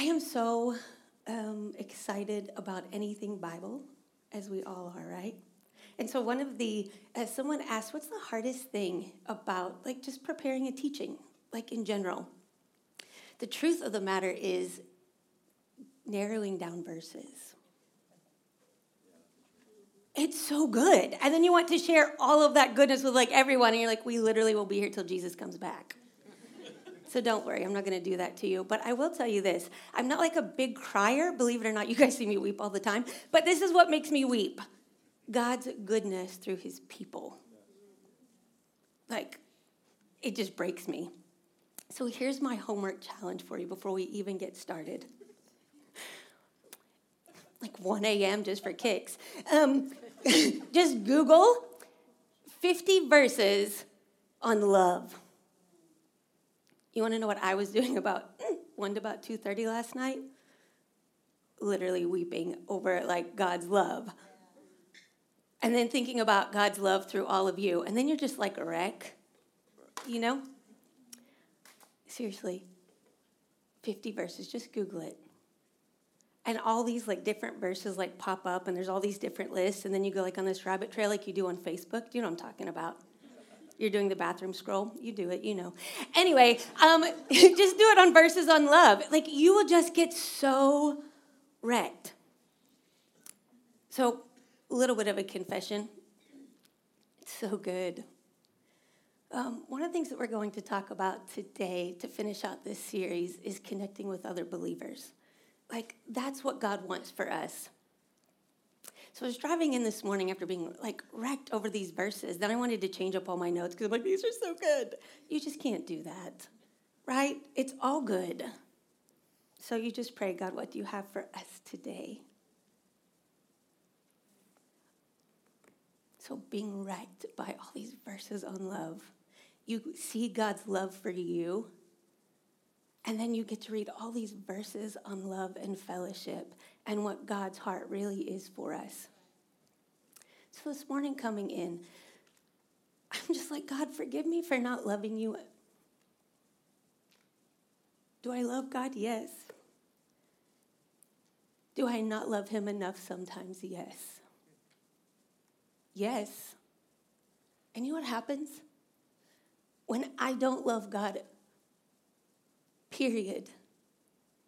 I am so um, excited about anything Bible, as we all are, right? And so, one of the, as someone asked, what's the hardest thing about like just preparing a teaching, like in general? The truth of the matter is narrowing down verses. It's so good. And then you want to share all of that goodness with like everyone, and you're like, we literally will be here till Jesus comes back. So don't worry, I'm not going to do that to you. But I will tell you this I'm not like a big crier, believe it or not. You guys see me weep all the time. But this is what makes me weep God's goodness through his people. Like, it just breaks me. So here's my homework challenge for you before we even get started. Like 1 a.m. just for kicks. Um, just Google 50 verses on love. You want to know what I was doing about 1 to about 2:30 last night? Literally weeping over like God's love. And then thinking about God's love through all of you. And then you're just like a wreck. You know? Seriously. 50 verses, just Google it. And all these like different verses like pop up and there's all these different lists and then you go like on this rabbit trail like you do on Facebook. Do you know what I'm talking about? You're doing the bathroom scroll. You do it, you know. Anyway, um, just do it on verses on love. Like you will just get so wrecked. So, a little bit of a confession. It's so good. Um, one of the things that we're going to talk about today to finish out this series is connecting with other believers. Like, that's what God wants for us. So I was driving in this morning after being like wrecked over these verses. Then I wanted to change up all my notes because I'm like, these are so good. You just can't do that, right? It's all good. So you just pray, God, what do you have for us today? So being wrecked by all these verses on love, you see God's love for you. And then you get to read all these verses on love and fellowship and what God's heart really is for us. So this morning coming in, I'm just like, God, forgive me for not loving you. Do I love God? Yes. Do I not love him enough sometimes? Yes. Yes. And you know what happens? When I don't love God, period,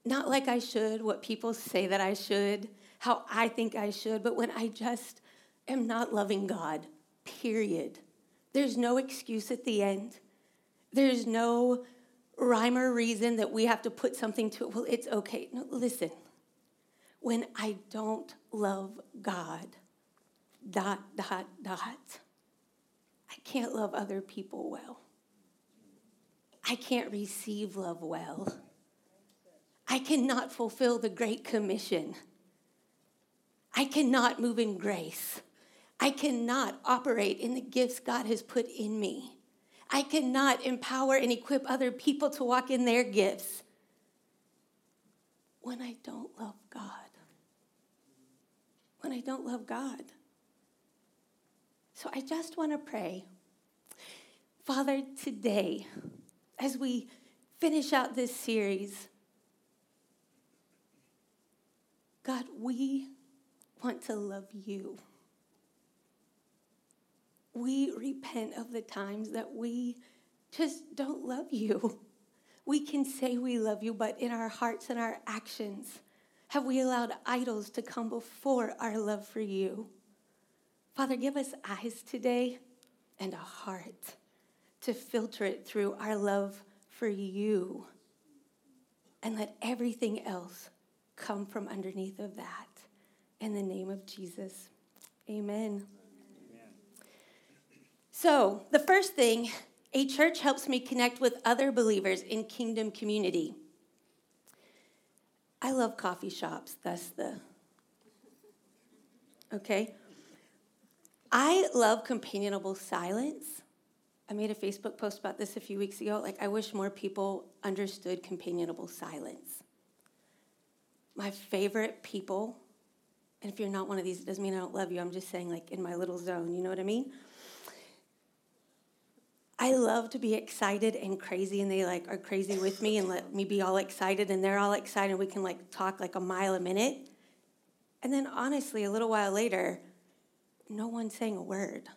not like I should, what people say that I should, how I think I should, but when I just am not loving God, period. There's no excuse at the end. There's no rhyme or reason that we have to put something to it. Well, it's okay. No, listen. When I don't love God, dot, dot, dot, I can't love other people well. I can't receive love well. I cannot fulfill the Great Commission. I cannot move in grace. I cannot operate in the gifts God has put in me. I cannot empower and equip other people to walk in their gifts when I don't love God. When I don't love God. So I just want to pray. Father, today, as we finish out this series, God, we want to love you. We repent of the times that we just don't love you. We can say we love you, but in our hearts and our actions, have we allowed idols to come before our love for you? Father, give us eyes today and a heart to filter it through our love for you and let everything else come from underneath of that. In the name of Jesus, amen. amen. So, the first thing, a church helps me connect with other believers in kingdom community. I love coffee shops. That's the. Okay. I love companionable silence. I made a Facebook post about this a few weeks ago. Like, I wish more people understood companionable silence my favorite people, and if you're not one of these, it doesn't mean I don't love you. I'm just saying, like, in my little zone, you know what I mean? I love to be excited and crazy, and they like are crazy with me and let me be all excited, and they're all excited. We can like talk like a mile a minute. And then honestly, a little while later, no one's saying a word.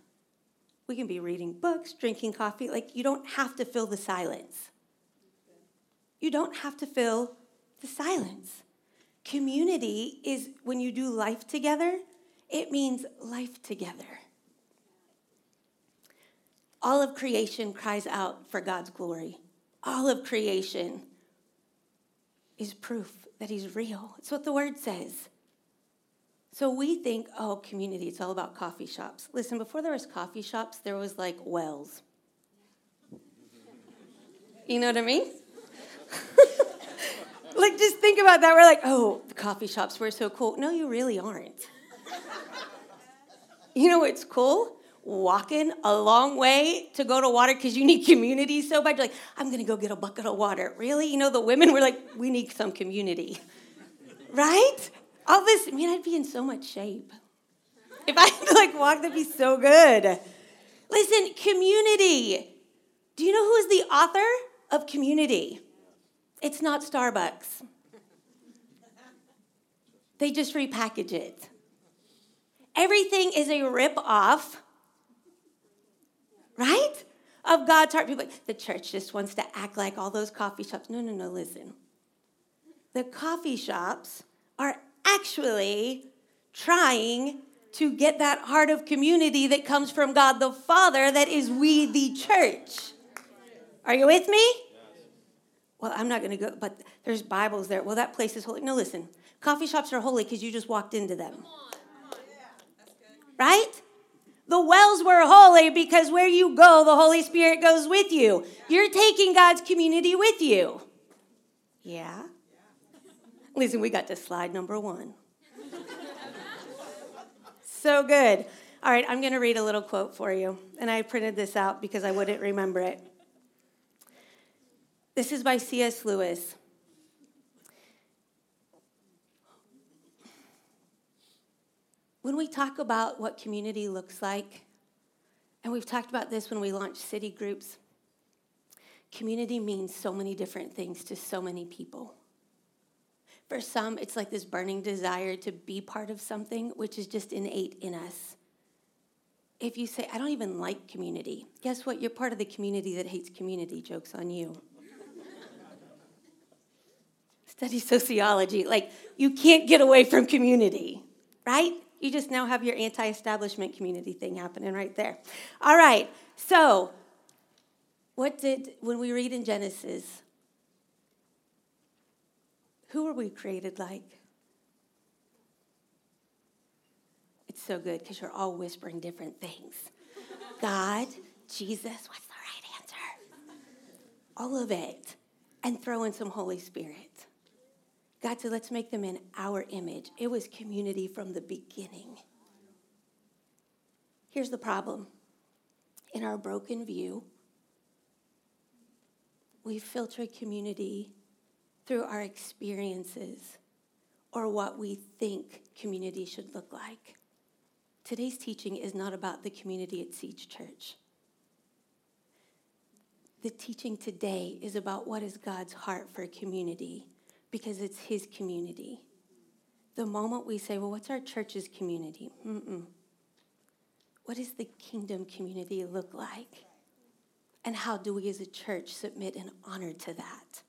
We can be reading books, drinking coffee. Like, you don't have to fill the silence. You don't have to fill the silence. Community is when you do life together, it means life together. All of creation cries out for God's glory. All of creation is proof that He's real. It's what the word says. So we think, oh, community, it's all about coffee shops. Listen, before there was coffee shops, there was like wells. You know what I mean? like, just think about that. We're like, oh, the coffee shops were so cool. No, you really aren't. you know what's cool? Walking a long way to go to water because you need community so bad. You're like, I'm to go get a bucket of water. Really? You know, the women were like, we need some community. right? All this, I mean, I'd be in so much shape. If I to like walk, that'd be so good. Listen, community. Do you know who is the author of community? It's not Starbucks. They just repackage it. Everything is a rip off, right? Of God's heart. People the church just wants to act like all those coffee shops. No, no, no, listen. The coffee shops are actually trying to get that heart of community that comes from God the Father, that is we, the church. Are you with me? Well, I'm not going to go, but there's Bibles there. Well, that place is holy. No, listen. Coffee shops are holy because you just walked into them. Right? The wells were holy because where you go, the Holy Spirit goes with you. You're taking God's community with you. Yeah? Listen, we got to slide number one. so good. All right, I'm going to read a little quote for you. And I printed this out because I wouldn't remember it. This is by C.S. Lewis. When we talk about what community looks like, and we've talked about this when we launched city groups, community means so many different things to so many people. For some, it's like this burning desire to be part of something, which is just innate in us. If you say, I don't even like community, guess what? You're part of the community that hates community. Joke's on you. Study sociology. Like, you can't get away from community, right? You just now have your anti establishment community thing happening right there. All right, so what did, when we read in Genesis, who are we created like? It's so good because you're all whispering different things. God, Jesus, what's the right answer? All of it. And throw in some Holy Spirit. God said, let's make them in our image. It was community from the beginning. Here's the problem in our broken view, we filter community through our experiences or what we think community should look like. Today's teaching is not about the community at Siege Church. The teaching today is about what is God's heart for community because it's His community. The moment we say, well, what's our church's community? Mm-mm. What does the kingdom community look like? And how do we as a church submit and honor to that?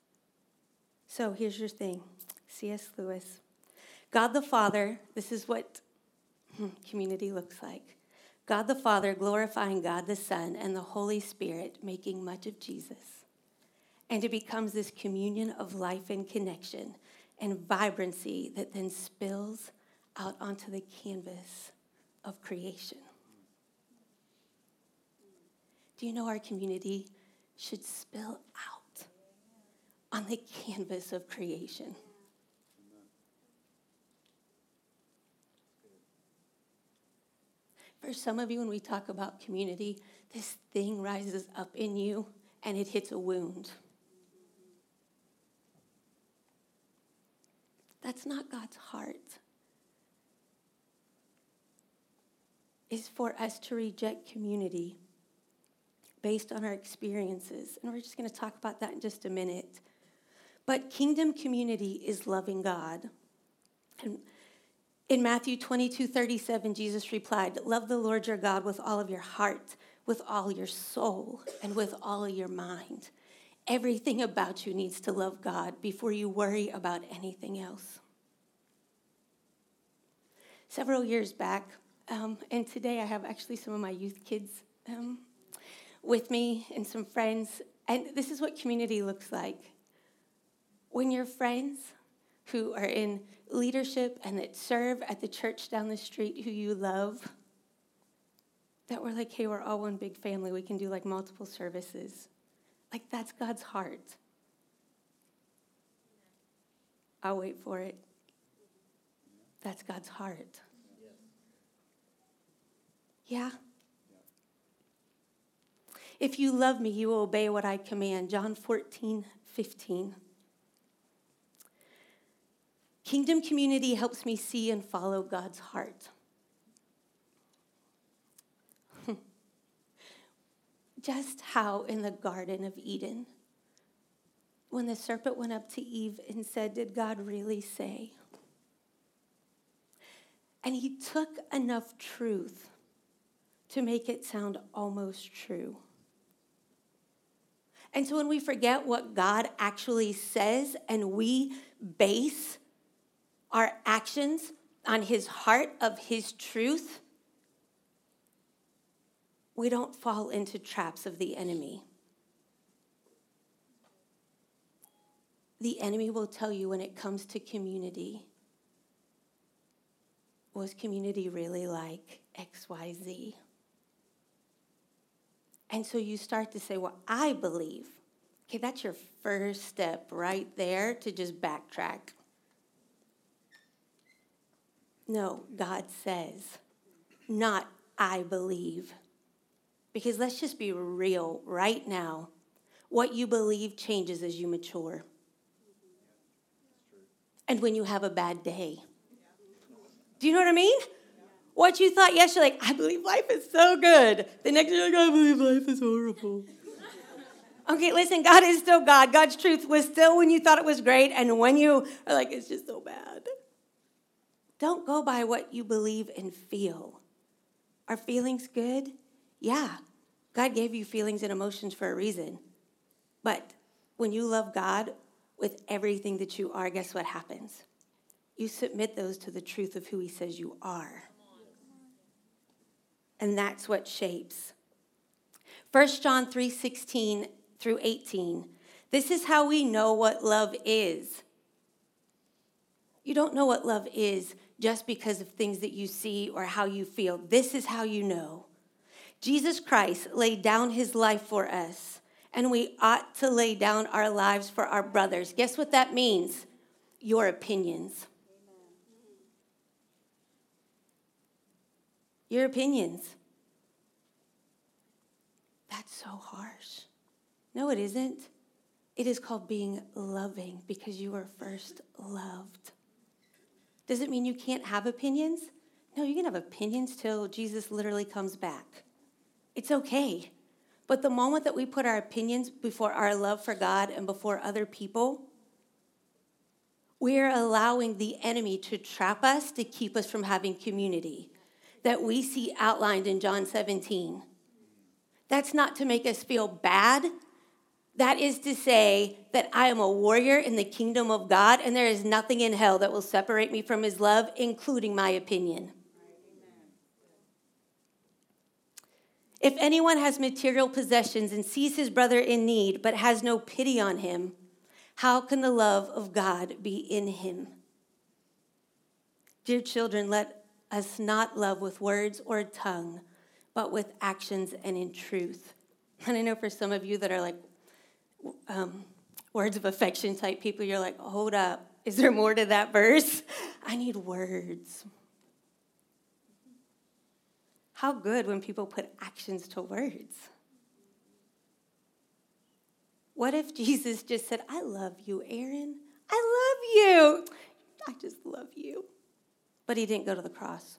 So here's your thing C.S. Lewis. God the Father, this is what hmm, community looks like. God the Father glorifying God the Son and the Holy Spirit, making much of Jesus. And it becomes this communion of life and connection and vibrancy that then spills out onto the canvas of creation. Do you know our community should spill out? On the canvas of creation. For some of you, when we talk about community, this thing rises up in you and it hits a wound. That's not God's heart. Is for us to reject community based on our experiences. And we're just going to talk about that in just a minute. But kingdom community is loving God. And in Matthew 22 37, Jesus replied, Love the Lord your God with all of your heart, with all your soul, and with all your mind. Everything about you needs to love God before you worry about anything else. Several years back, um, and today I have actually some of my youth kids um, with me and some friends, and this is what community looks like. When your friends who are in leadership and that serve at the church down the street who you love, that we're like, hey, we're all one big family. We can do like multiple services. Like, that's God's heart. I'll wait for it. That's God's heart. Yeah? If you love me, you will obey what I command. John 14, 15. Kingdom community helps me see and follow God's heart. Just how in the Garden of Eden, when the serpent went up to Eve and said, Did God really say? And he took enough truth to make it sound almost true. And so when we forget what God actually says and we base our actions on his heart of his truth, we don't fall into traps of the enemy. The enemy will tell you when it comes to community was community really like XYZ? And so you start to say, Well, I believe. Okay, that's your first step right there to just backtrack. No, God says, not I believe. Because let's just be real right now. What you believe changes as you mature. And when you have a bad day. Do you know what I mean? What you thought yesterday, like, I believe life is so good. The next day, like, I believe life is horrible. okay, listen, God is still God. God's truth was still when you thought it was great and when you are like, it's just so bad. Don't go by what you believe and feel. Are feelings good? Yeah. God gave you feelings and emotions for a reason. But when you love God with everything that you are, guess what happens? You submit those to the truth of who He says you are. And that's what shapes. 1 John 3 16 through 18. This is how we know what love is. You don't know what love is just because of things that you see or how you feel. This is how you know. Jesus Christ laid down his life for us, and we ought to lay down our lives for our brothers. Guess what that means? Your opinions. Your opinions. That's so harsh. No, it isn't. It is called being loving because you were first loved. Does it mean you can't have opinions? No, you can have opinions till Jesus literally comes back. It's okay. But the moment that we put our opinions before our love for God and before other people, we're allowing the enemy to trap us to keep us from having community that we see outlined in John 17. That's not to make us feel bad that is to say that I am a warrior in the kingdom of God, and there is nothing in hell that will separate me from his love, including my opinion. If anyone has material possessions and sees his brother in need, but has no pity on him, how can the love of God be in him? Dear children, let us not love with words or tongue, but with actions and in truth. And I know for some of you that are like, um, words of affection type people, you're like, hold up, is there more to that verse? I need words. How good when people put actions to words. What if Jesus just said, I love you, Aaron? I love you. I just love you. But he didn't go to the cross.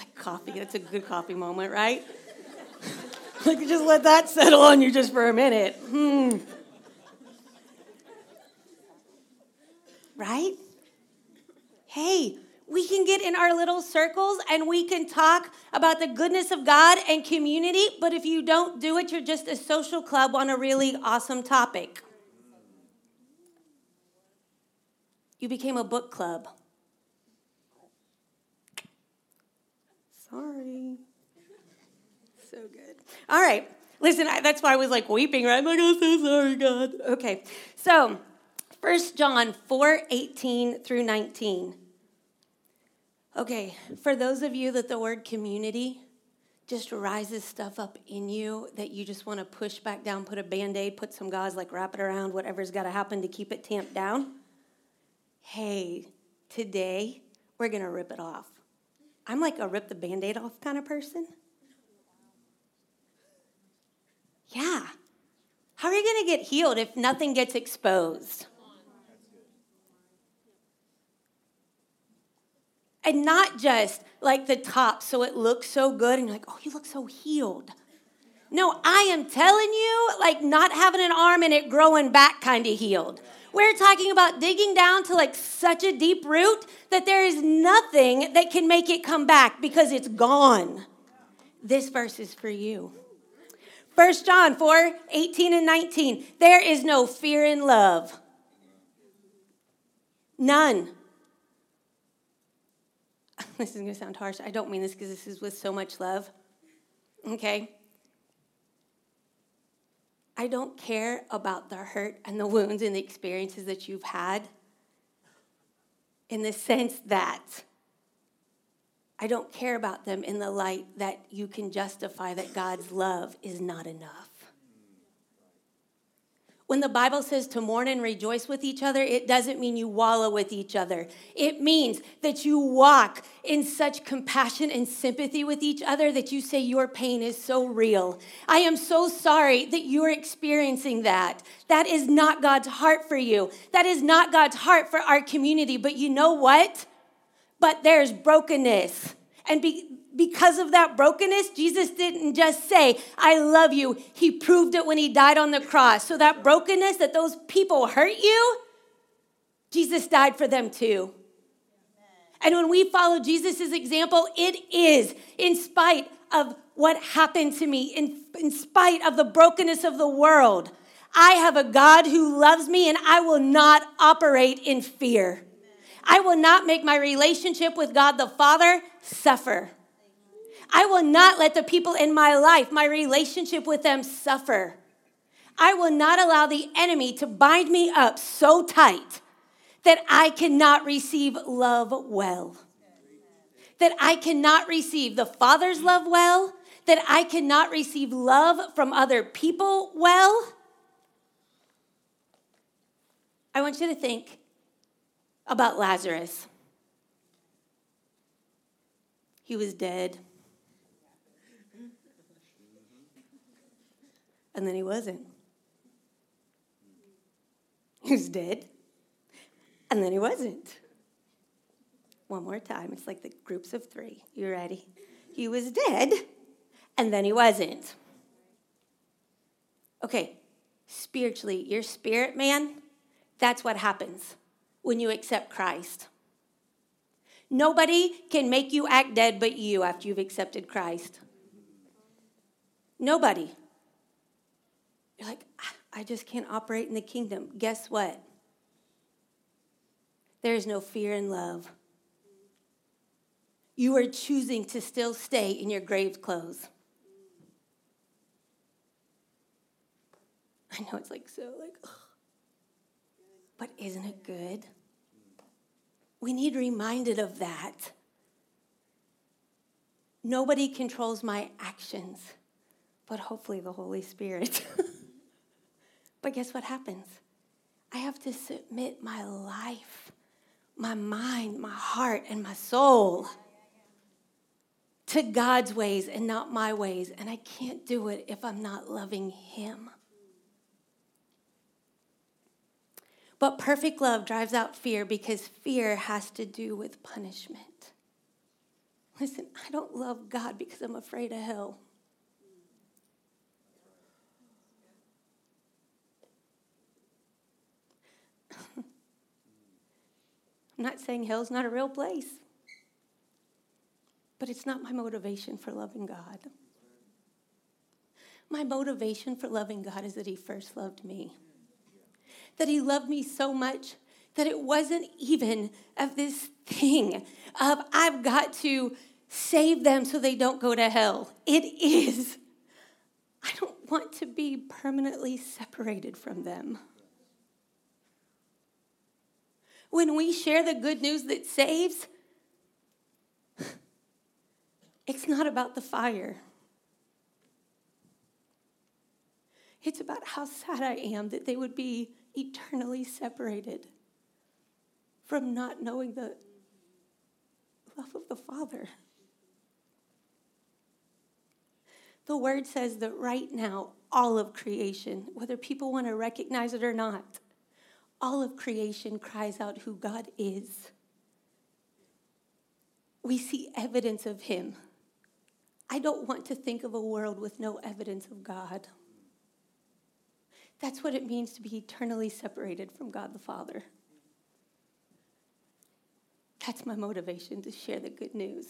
Like, coffee. That's a good coffee moment, right? like, just let that settle on you just for a minute. Hmm. Right? Hey, we can get in our little circles and we can talk about the goodness of God and community, but if you don't do it, you're just a social club on a really awesome topic. You became a book club. Sorry. So good. All right. Listen, I, that's why I was like weeping, right? I'm like, I'm so sorry, God. Okay. So, 1 John 4 18 through 19. Okay, for those of you that the word community just rises stuff up in you that you just want to push back down, put a band aid, put some gauze, like wrap it around, whatever's got to happen to keep it tamped down. Hey, today we're going to rip it off. I'm like a rip the band aid off kind of person. Yeah. How are you going to get healed if nothing gets exposed? And not just like the top so it looks so good and you're like, oh, you look so healed. No, I am telling you, like not having an arm and it growing back kind of healed. We're talking about digging down to like such a deep root that there is nothing that can make it come back because it's gone. This verse is for you. 1 John 4 18 and 19. There is no fear in love. None. this is going to sound harsh. I don't mean this because this is with so much love. Okay? I don't care about the hurt and the wounds and the experiences that you've had in the sense that I don't care about them in the light that you can justify that God's love is not enough. When the Bible says to mourn and rejoice with each other, it doesn't mean you wallow with each other. It means that you walk in such compassion and sympathy with each other that you say, Your pain is so real. I am so sorry that you're experiencing that. That is not God's heart for you. That is not God's heart for our community. But you know what? But there's brokenness. And be, because of that brokenness, Jesus didn't just say, I love you. He proved it when he died on the cross. So that brokenness that those people hurt you, Jesus died for them too. And when we follow Jesus' example, it is in spite of what happened to me, in, in spite of the brokenness of the world. I have a God who loves me and I will not operate in fear. I will not make my relationship with God the Father suffer. I will not let the people in my life, my relationship with them, suffer. I will not allow the enemy to bind me up so tight that I cannot receive love well. That I cannot receive the Father's love well. That I cannot receive love from other people well. I want you to think about Lazarus. He was dead. And then he wasn't. He was dead, and then he wasn't. One more time. It's like the groups of three. You ready? He was dead, and then he wasn't. Okay, spiritually, your spirit man, that's what happens when you accept Christ. Nobody can make you act dead but you after you've accepted Christ. Nobody. You're like, ah, I just can't operate in the kingdom. Guess what? There is no fear in love. You are choosing to still stay in your grave clothes. I know it's like so, like, ugh. but isn't it good? We need reminded of that. Nobody controls my actions, but hopefully the Holy Spirit. But guess what happens? I have to submit my life, my mind, my heart, and my soul to God's ways and not my ways. And I can't do it if I'm not loving Him. But perfect love drives out fear because fear has to do with punishment. Listen, I don't love God because I'm afraid of hell. Not saying hell's not a real place, but it's not my motivation for loving God. My motivation for loving God is that He first loved me. That He loved me so much that it wasn't even of this thing of I've got to save them so they don't go to hell. It is, I don't want to be permanently separated from them. When we share the good news that saves, it's not about the fire. It's about how sad I am that they would be eternally separated from not knowing the love of the Father. The word says that right now, all of creation, whether people want to recognize it or not, all of creation cries out who God is. We see evidence of Him. I don't want to think of a world with no evidence of God. That's what it means to be eternally separated from God the Father. That's my motivation to share the good news.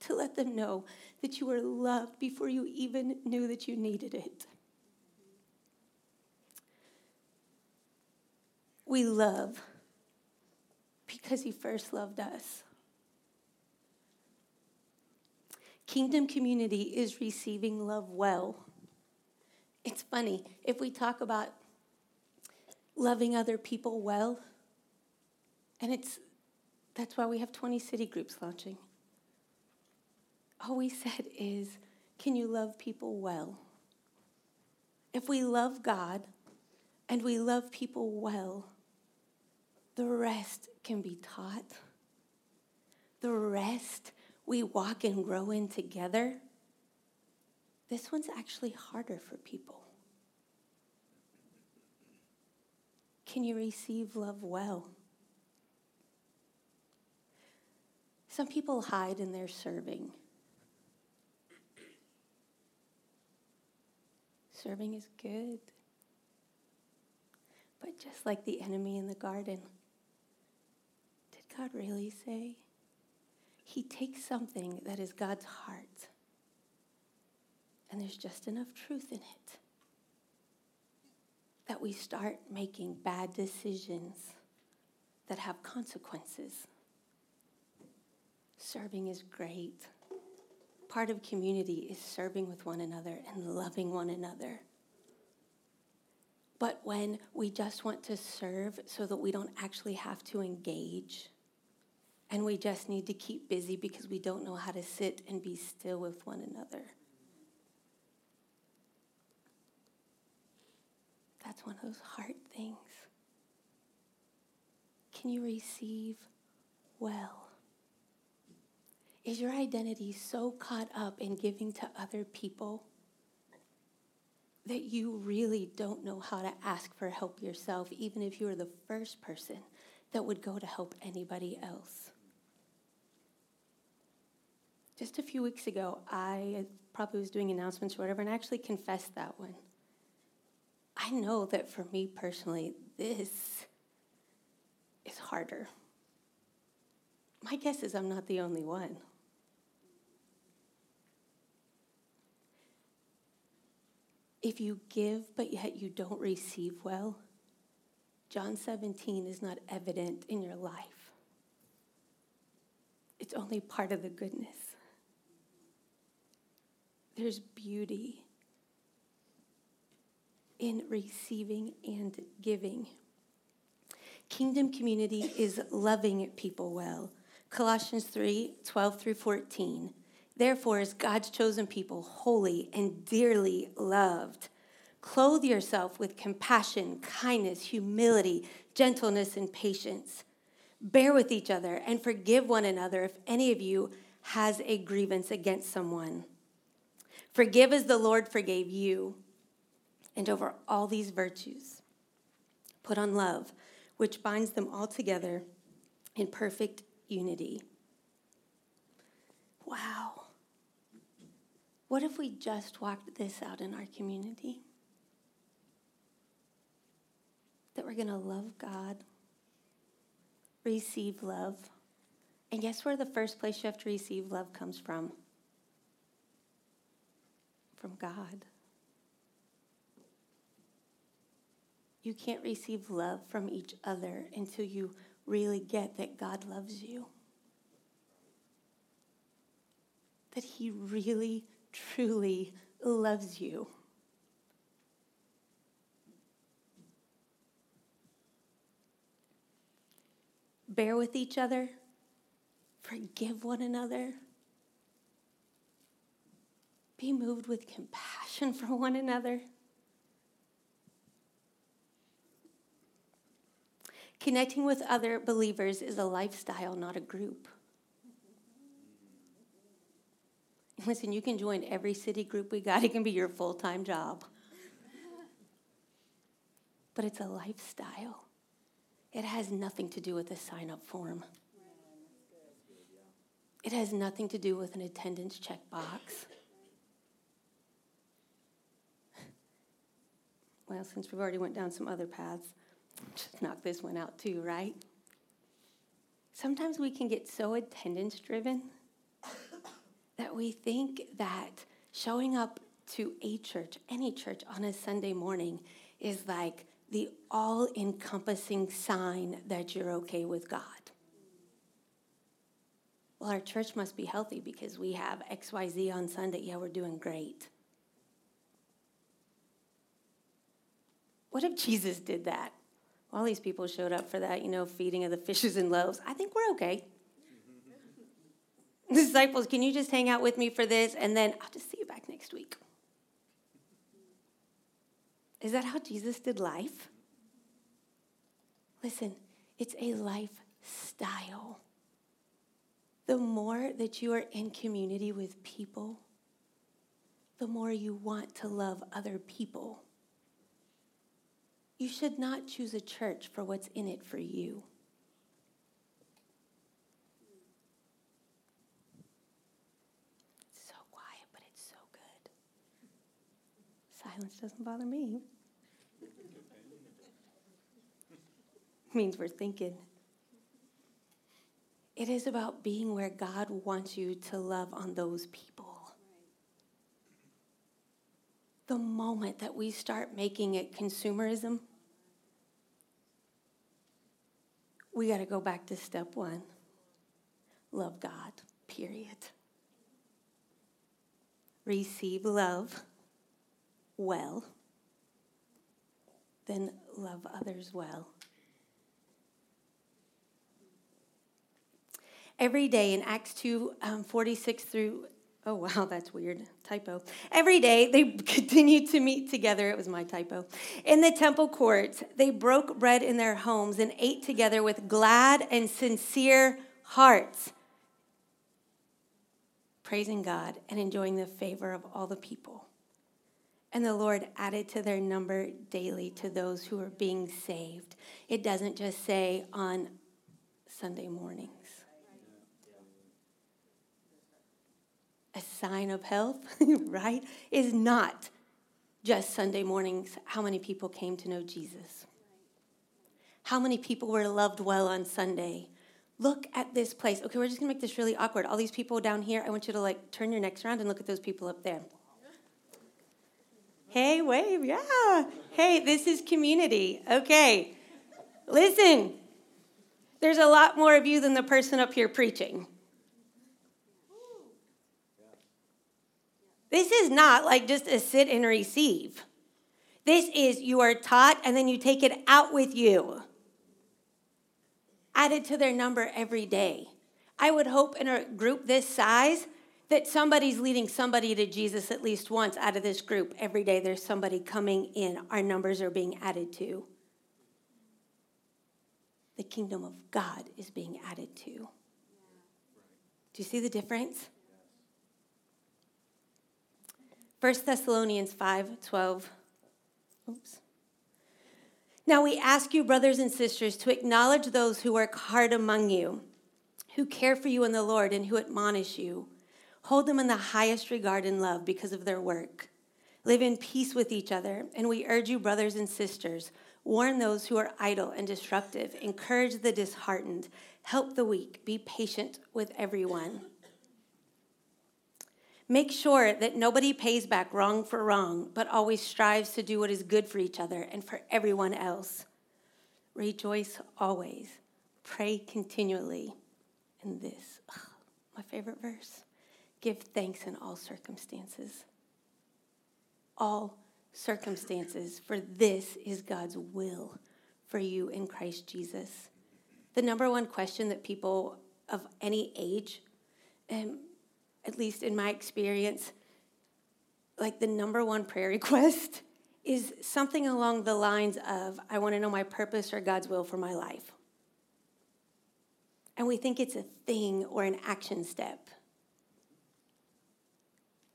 To let them know that you were loved before you even knew that you needed it. We love because he first loved us. Kingdom community is receiving love well. It's funny, if we talk about loving other people well, and it's that's why we have 20 city groups launching. All we said is, can you love people well? If we love God and we love people well, the rest can be taught. The rest we walk and grow in together. This one's actually harder for people. Can you receive love well? Some people hide in their serving. Serving is good. But just like the enemy in the garden, God really say? He takes something that is God's heart, and there's just enough truth in it that we start making bad decisions that have consequences. Serving is great. Part of community is serving with one another and loving one another. But when we just want to serve so that we don't actually have to engage, and we just need to keep busy because we don't know how to sit and be still with one another. That's one of those hard things. Can you receive well? Is your identity so caught up in giving to other people that you really don't know how to ask for help yourself, even if you were the first person that would go to help anybody else? Just a few weeks ago, I probably was doing announcements or whatever, and I actually confessed that one. I know that for me personally, this is harder. My guess is I'm not the only one. If you give, but yet you don't receive well, John 17 is not evident in your life. It's only part of the goodness. There's beauty in receiving and giving. Kingdom community is loving people well. Colossians 3 12 through 14. Therefore, as God's chosen people, holy and dearly loved, clothe yourself with compassion, kindness, humility, gentleness, and patience. Bear with each other and forgive one another if any of you has a grievance against someone. Forgive as the Lord forgave you. And over all these virtues, put on love, which binds them all together in perfect unity. wow, what if we just walked this out in our community? That we're going to love God, receive love. And guess where the first place you have to receive love comes from? From God. You can't receive love from each other until you really get that God loves you. That He really, truly loves you. Bear with each other, forgive one another, be moved with compassion for one another. Connecting with other believers is a lifestyle, not a group. Listen, you can join every city group we got, it can be your full time job. But it's a lifestyle. It has nothing to do with a sign up form. It has nothing to do with an attendance checkbox. Well, since we've already went down some other paths, just knock this one out too, right? Sometimes we can get so attendance driven that we think that showing up to a church, any church on a Sunday morning, is like the all encompassing sign that you're okay with God. Well, our church must be healthy because we have XYZ on Sunday. Yeah, we're doing great. What if Jesus did that? all these people showed up for that, you know, feeding of the fishes and loaves. I think we're okay. Disciples, can you just hang out with me for this? And then I'll just see you back next week. Is that how Jesus did life? Listen, it's a lifestyle. The more that you are in community with people, the more you want to love other people. You should not choose a church for what's in it for you. It's so quiet, but it's so good. Silence doesn't bother me. means we're thinking. It is about being where God wants you to love on those people. The moment that we start making it consumerism, we got to go back to step one love God, period. Receive love well, then love others well. Every day in Acts 2 um, 46 through Oh, wow, that's weird. Typo. Every day they continued to meet together. It was my typo. In the temple courts, they broke bread in their homes and ate together with glad and sincere hearts, praising God and enjoying the favor of all the people. And the Lord added to their number daily to those who were being saved. It doesn't just say on Sunday morning. A sign of health, right, is not just Sunday mornings how many people came to know Jesus. How many people were loved well on Sunday? Look at this place. Okay, we're just gonna make this really awkward. All these people down here, I want you to like turn your necks around and look at those people up there. Hey, wave, yeah. Hey, this is community. Okay, listen, there's a lot more of you than the person up here preaching. This is not like just a sit and receive. This is you are taught and then you take it out with you. Added to their number every day. I would hope in a group this size that somebody's leading somebody to Jesus at least once out of this group. Every day there's somebody coming in, our numbers are being added to. The kingdom of God is being added to. Do you see the difference? 1 Thessalonians 5 12. Oops. Now we ask you, brothers and sisters, to acknowledge those who work hard among you, who care for you in the Lord, and who admonish you. Hold them in the highest regard and love because of their work. Live in peace with each other, and we urge you, brothers and sisters, warn those who are idle and disruptive, encourage the disheartened, help the weak, be patient with everyone. Make sure that nobody pays back wrong for wrong, but always strives to do what is good for each other and for everyone else. Rejoice always, pray continually. And this, ugh, my favorite verse give thanks in all circumstances. All circumstances, for this is God's will for you in Christ Jesus. The number one question that people of any age, and at least in my experience, like the number one prayer request is something along the lines of I want to know my purpose or God's will for my life. And we think it's a thing or an action step.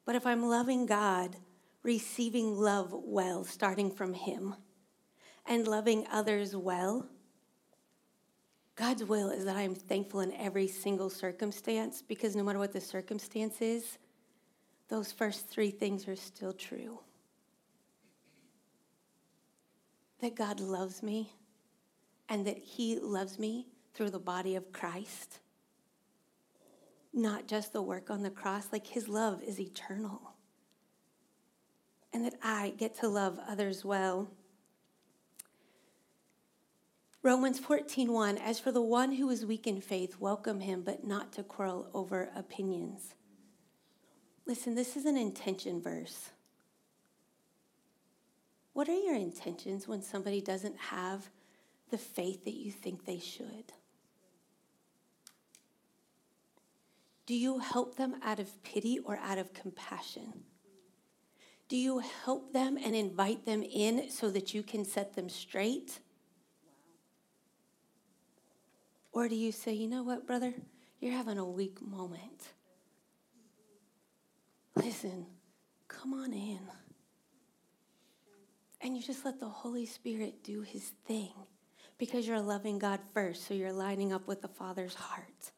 But if I'm loving God, receiving love well, starting from Him, and loving others well, God's will is that I am thankful in every single circumstance because no matter what the circumstance is, those first three things are still true. That God loves me and that He loves me through the body of Christ. Not just the work on the cross, like His love is eternal. And that I get to love others well. Romans 14:1 As for the one who is weak in faith welcome him but not to quarrel over opinions. Listen, this is an intention verse. What are your intentions when somebody doesn't have the faith that you think they should? Do you help them out of pity or out of compassion? Do you help them and invite them in so that you can set them straight? Or do you say, you know what, brother? You're having a weak moment. Listen, come on in. And you just let the Holy Spirit do his thing because you're loving God first, so you're lining up with the Father's heart.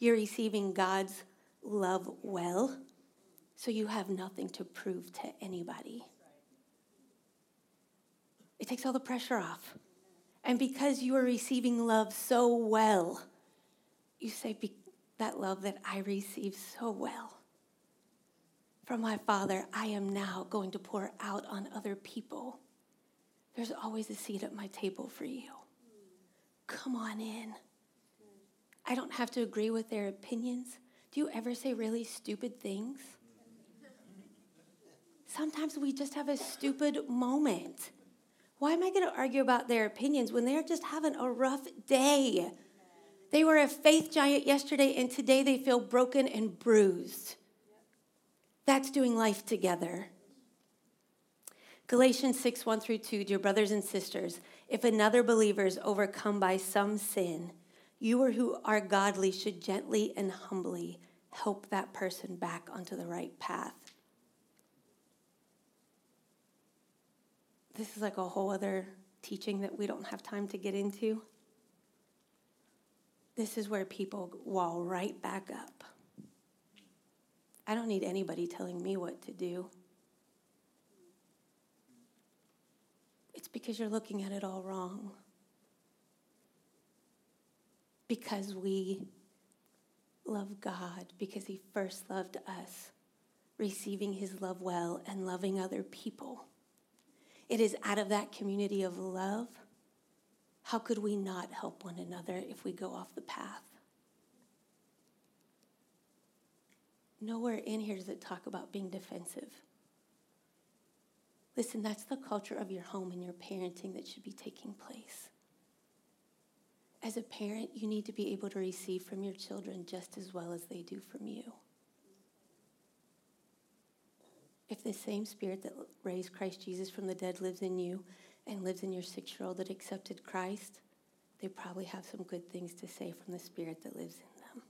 You're receiving God's love well, so you have nothing to prove to anybody. It takes all the pressure off. And because you are receiving love so well, you say, That love that I receive so well from my Father, I am now going to pour out on other people. There's always a seat at my table for you. Come on in. I don't have to agree with their opinions. Do you ever say really stupid things? Sometimes we just have a stupid moment. Why am I going to argue about their opinions when they're just having a rough day? They were a faith giant yesterday, and today they feel broken and bruised. That's doing life together. Galatians 6 1 through 2, dear brothers and sisters, if another believer is overcome by some sin, you or who are godly should gently and humbly help that person back onto the right path. This is like a whole other teaching that we don't have time to get into. This is where people wall right back up. I don't need anybody telling me what to do. It's because you're looking at it all wrong because we love God, because He first loved us, receiving His love well and loving other people. It is out of that community of love. How could we not help one another if we go off the path? Nowhere in here does it talk about being defensive. Listen, that's the culture of your home and your parenting that should be taking place as a parent, you need to be able to receive from your children just as well as they do from you. If the same spirit that raised Christ Jesus from the dead lives in you and lives in your six year old that accepted Christ, they probably have some good things to say from the spirit that lives in them.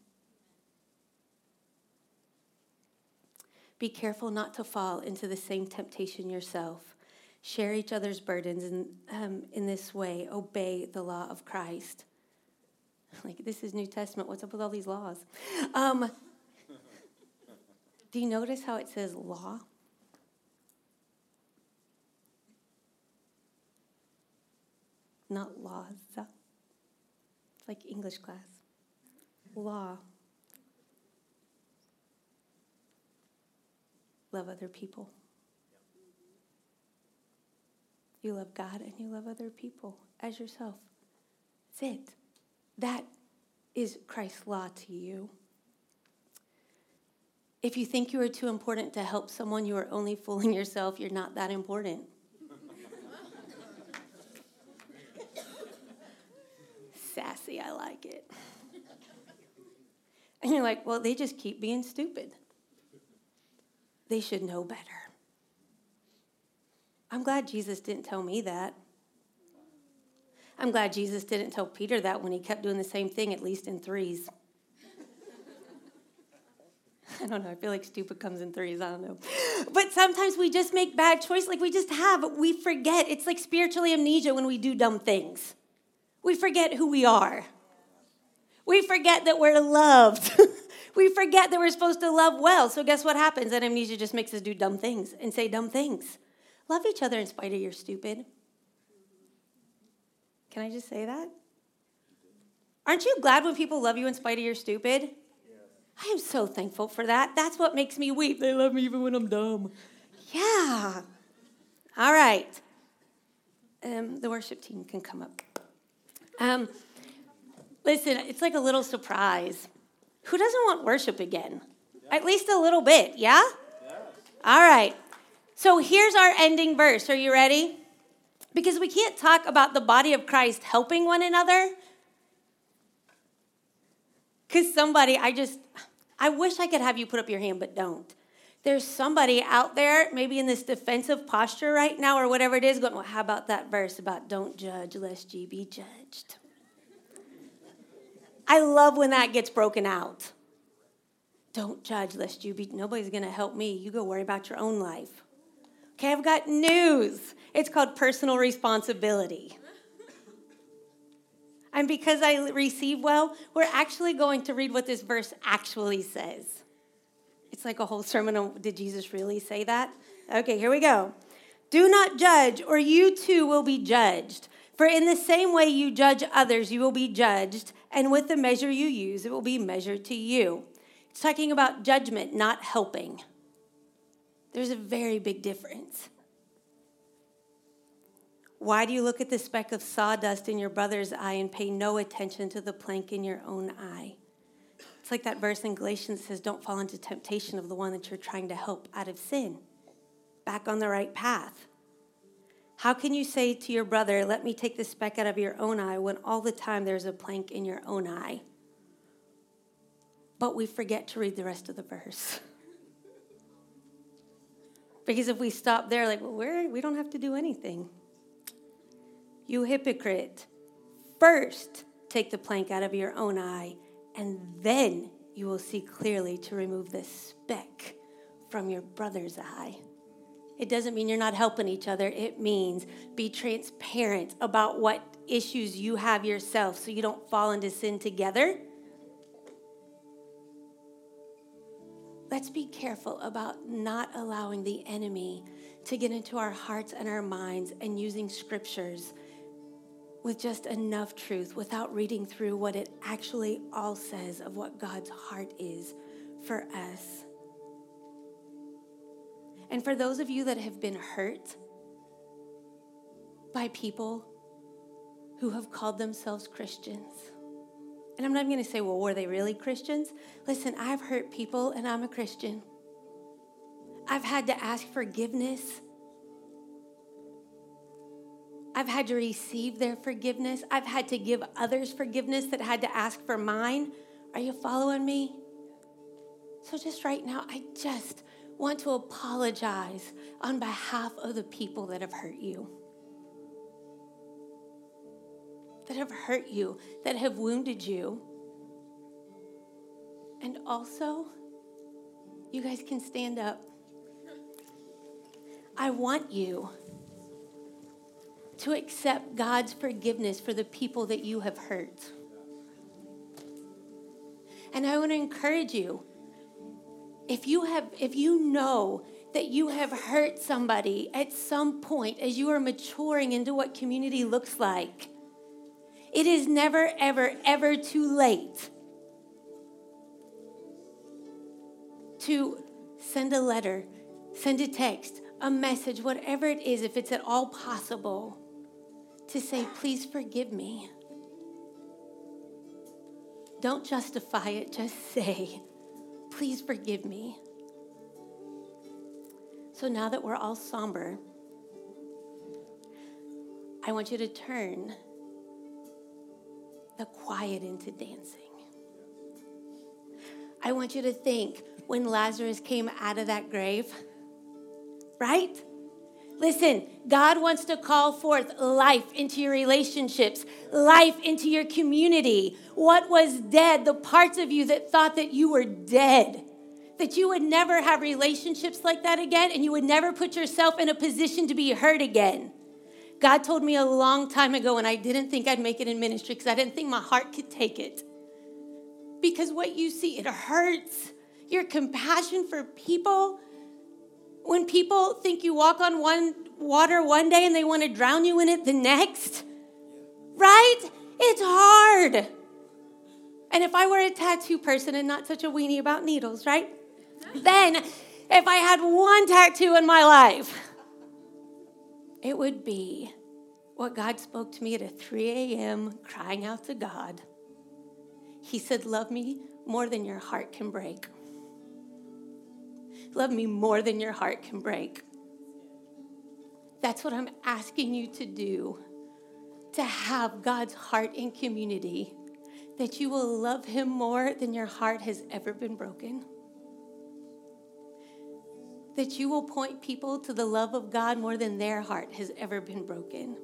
Be careful not to fall into the same temptation yourself. Share each other's burdens and um, in this way, obey the law of Christ. Like, this is New Testament. What's up with all these laws? Um, Do you notice how it says law? Not laws. It's like English class. Law. Love other people. You love God and you love other people as yourself. That's it. That is Christ's law to you. If you think you are too important to help someone, you are only fooling yourself. You're not that important. I like it. And you're like, well, they just keep being stupid. They should know better. I'm glad Jesus didn't tell me that. I'm glad Jesus didn't tell Peter that when he kept doing the same thing, at least in threes. I don't know. I feel like stupid comes in threes. I don't know. But sometimes we just make bad choices. Like we just have. We forget. It's like spiritual amnesia when we do dumb things. We forget who we are. We forget that we're loved. we forget that we're supposed to love well. So guess what happens? That amnesia just makes us do dumb things and say dumb things. Love each other in spite of your stupid. Can I just say that? Aren't you glad when people love you in spite of your stupid? I am so thankful for that. That's what makes me weep. They love me even when I'm dumb. Yeah. All right. Um, the worship team can come up. Um, listen, it's like a little surprise. Who doesn't want worship again? Yeah. At least a little bit, yeah? yeah? All right. So here's our ending verse. Are you ready? Because we can't talk about the body of Christ helping one another. Because somebody, I just, I wish I could have you put up your hand, but don't. There's somebody out there, maybe in this defensive posture right now or whatever it is, going, well, how about that verse about don't judge lest ye be judged? I love when that gets broken out. Don't judge lest you be, nobody's going to help me. You go worry about your own life. Okay, I've got news. It's called personal responsibility. And because I receive well, we're actually going to read what this verse actually says. It's like a whole sermon on did Jesus really say that? Okay, here we go. Do not judge, or you too will be judged. For in the same way you judge others, you will be judged, and with the measure you use, it will be measured to you. It's talking about judgment, not helping. There's a very big difference. Why do you look at the speck of sawdust in your brother's eye and pay no attention to the plank in your own eye? Like that verse in Galatians says, Don't fall into temptation of the one that you're trying to help out of sin. Back on the right path. How can you say to your brother, Let me take the speck out of your own eye, when all the time there's a plank in your own eye? But we forget to read the rest of the verse. because if we stop there, like, well, we're, we don't have to do anything. You hypocrite, first take the plank out of your own eye, and then you will see clearly to remove the speck from your brother's eye. It doesn't mean you're not helping each other. It means be transparent about what issues you have yourself so you don't fall into sin together. Let's be careful about not allowing the enemy to get into our hearts and our minds and using scriptures with just enough truth without reading through what it actually all says of what God's heart is for us. And for those of you that have been hurt by people who have called themselves Christians, and I'm not going to say, well, were they really Christians? Listen, I've hurt people and I'm a Christian. I've had to ask forgiveness I've had to receive their forgiveness. I've had to give others forgiveness that had to ask for mine. Are you following me? So, just right now, I just want to apologize on behalf of the people that have hurt you. That have hurt you, that have wounded you. And also, you guys can stand up. I want you to accept God's forgiveness for the people that you have hurt. And I want to encourage you If you have if you know that you have hurt somebody at some point as you are maturing into what community looks like, it is never ever ever too late to send a letter, send a text, a message, whatever it is, if it's at all possible, to say, please forgive me. Don't justify it, just say, please forgive me. So now that we're all somber, I want you to turn the quiet into dancing. I want you to think when Lazarus came out of that grave, right? Listen, God wants to call forth life into your relationships, life into your community. What was dead, the parts of you that thought that you were dead, that you would never have relationships like that again, and you would never put yourself in a position to be hurt again. God told me a long time ago, and I didn't think I'd make it in ministry because I didn't think my heart could take it. Because what you see, it hurts your compassion for people. When people think you walk on one water one day and they want to drown you in it the next, right? It's hard. And if I were a tattoo person and not such a weenie about needles, right? Then, if I had one tattoo in my life, it would be what God spoke to me at a 3 a.m. crying out to God. He said, Love me more than your heart can break. Love me more than your heart can break. That's what I'm asking you to do to have God's heart in community, that you will love Him more than your heart has ever been broken. That you will point people to the love of God more than their heart has ever been broken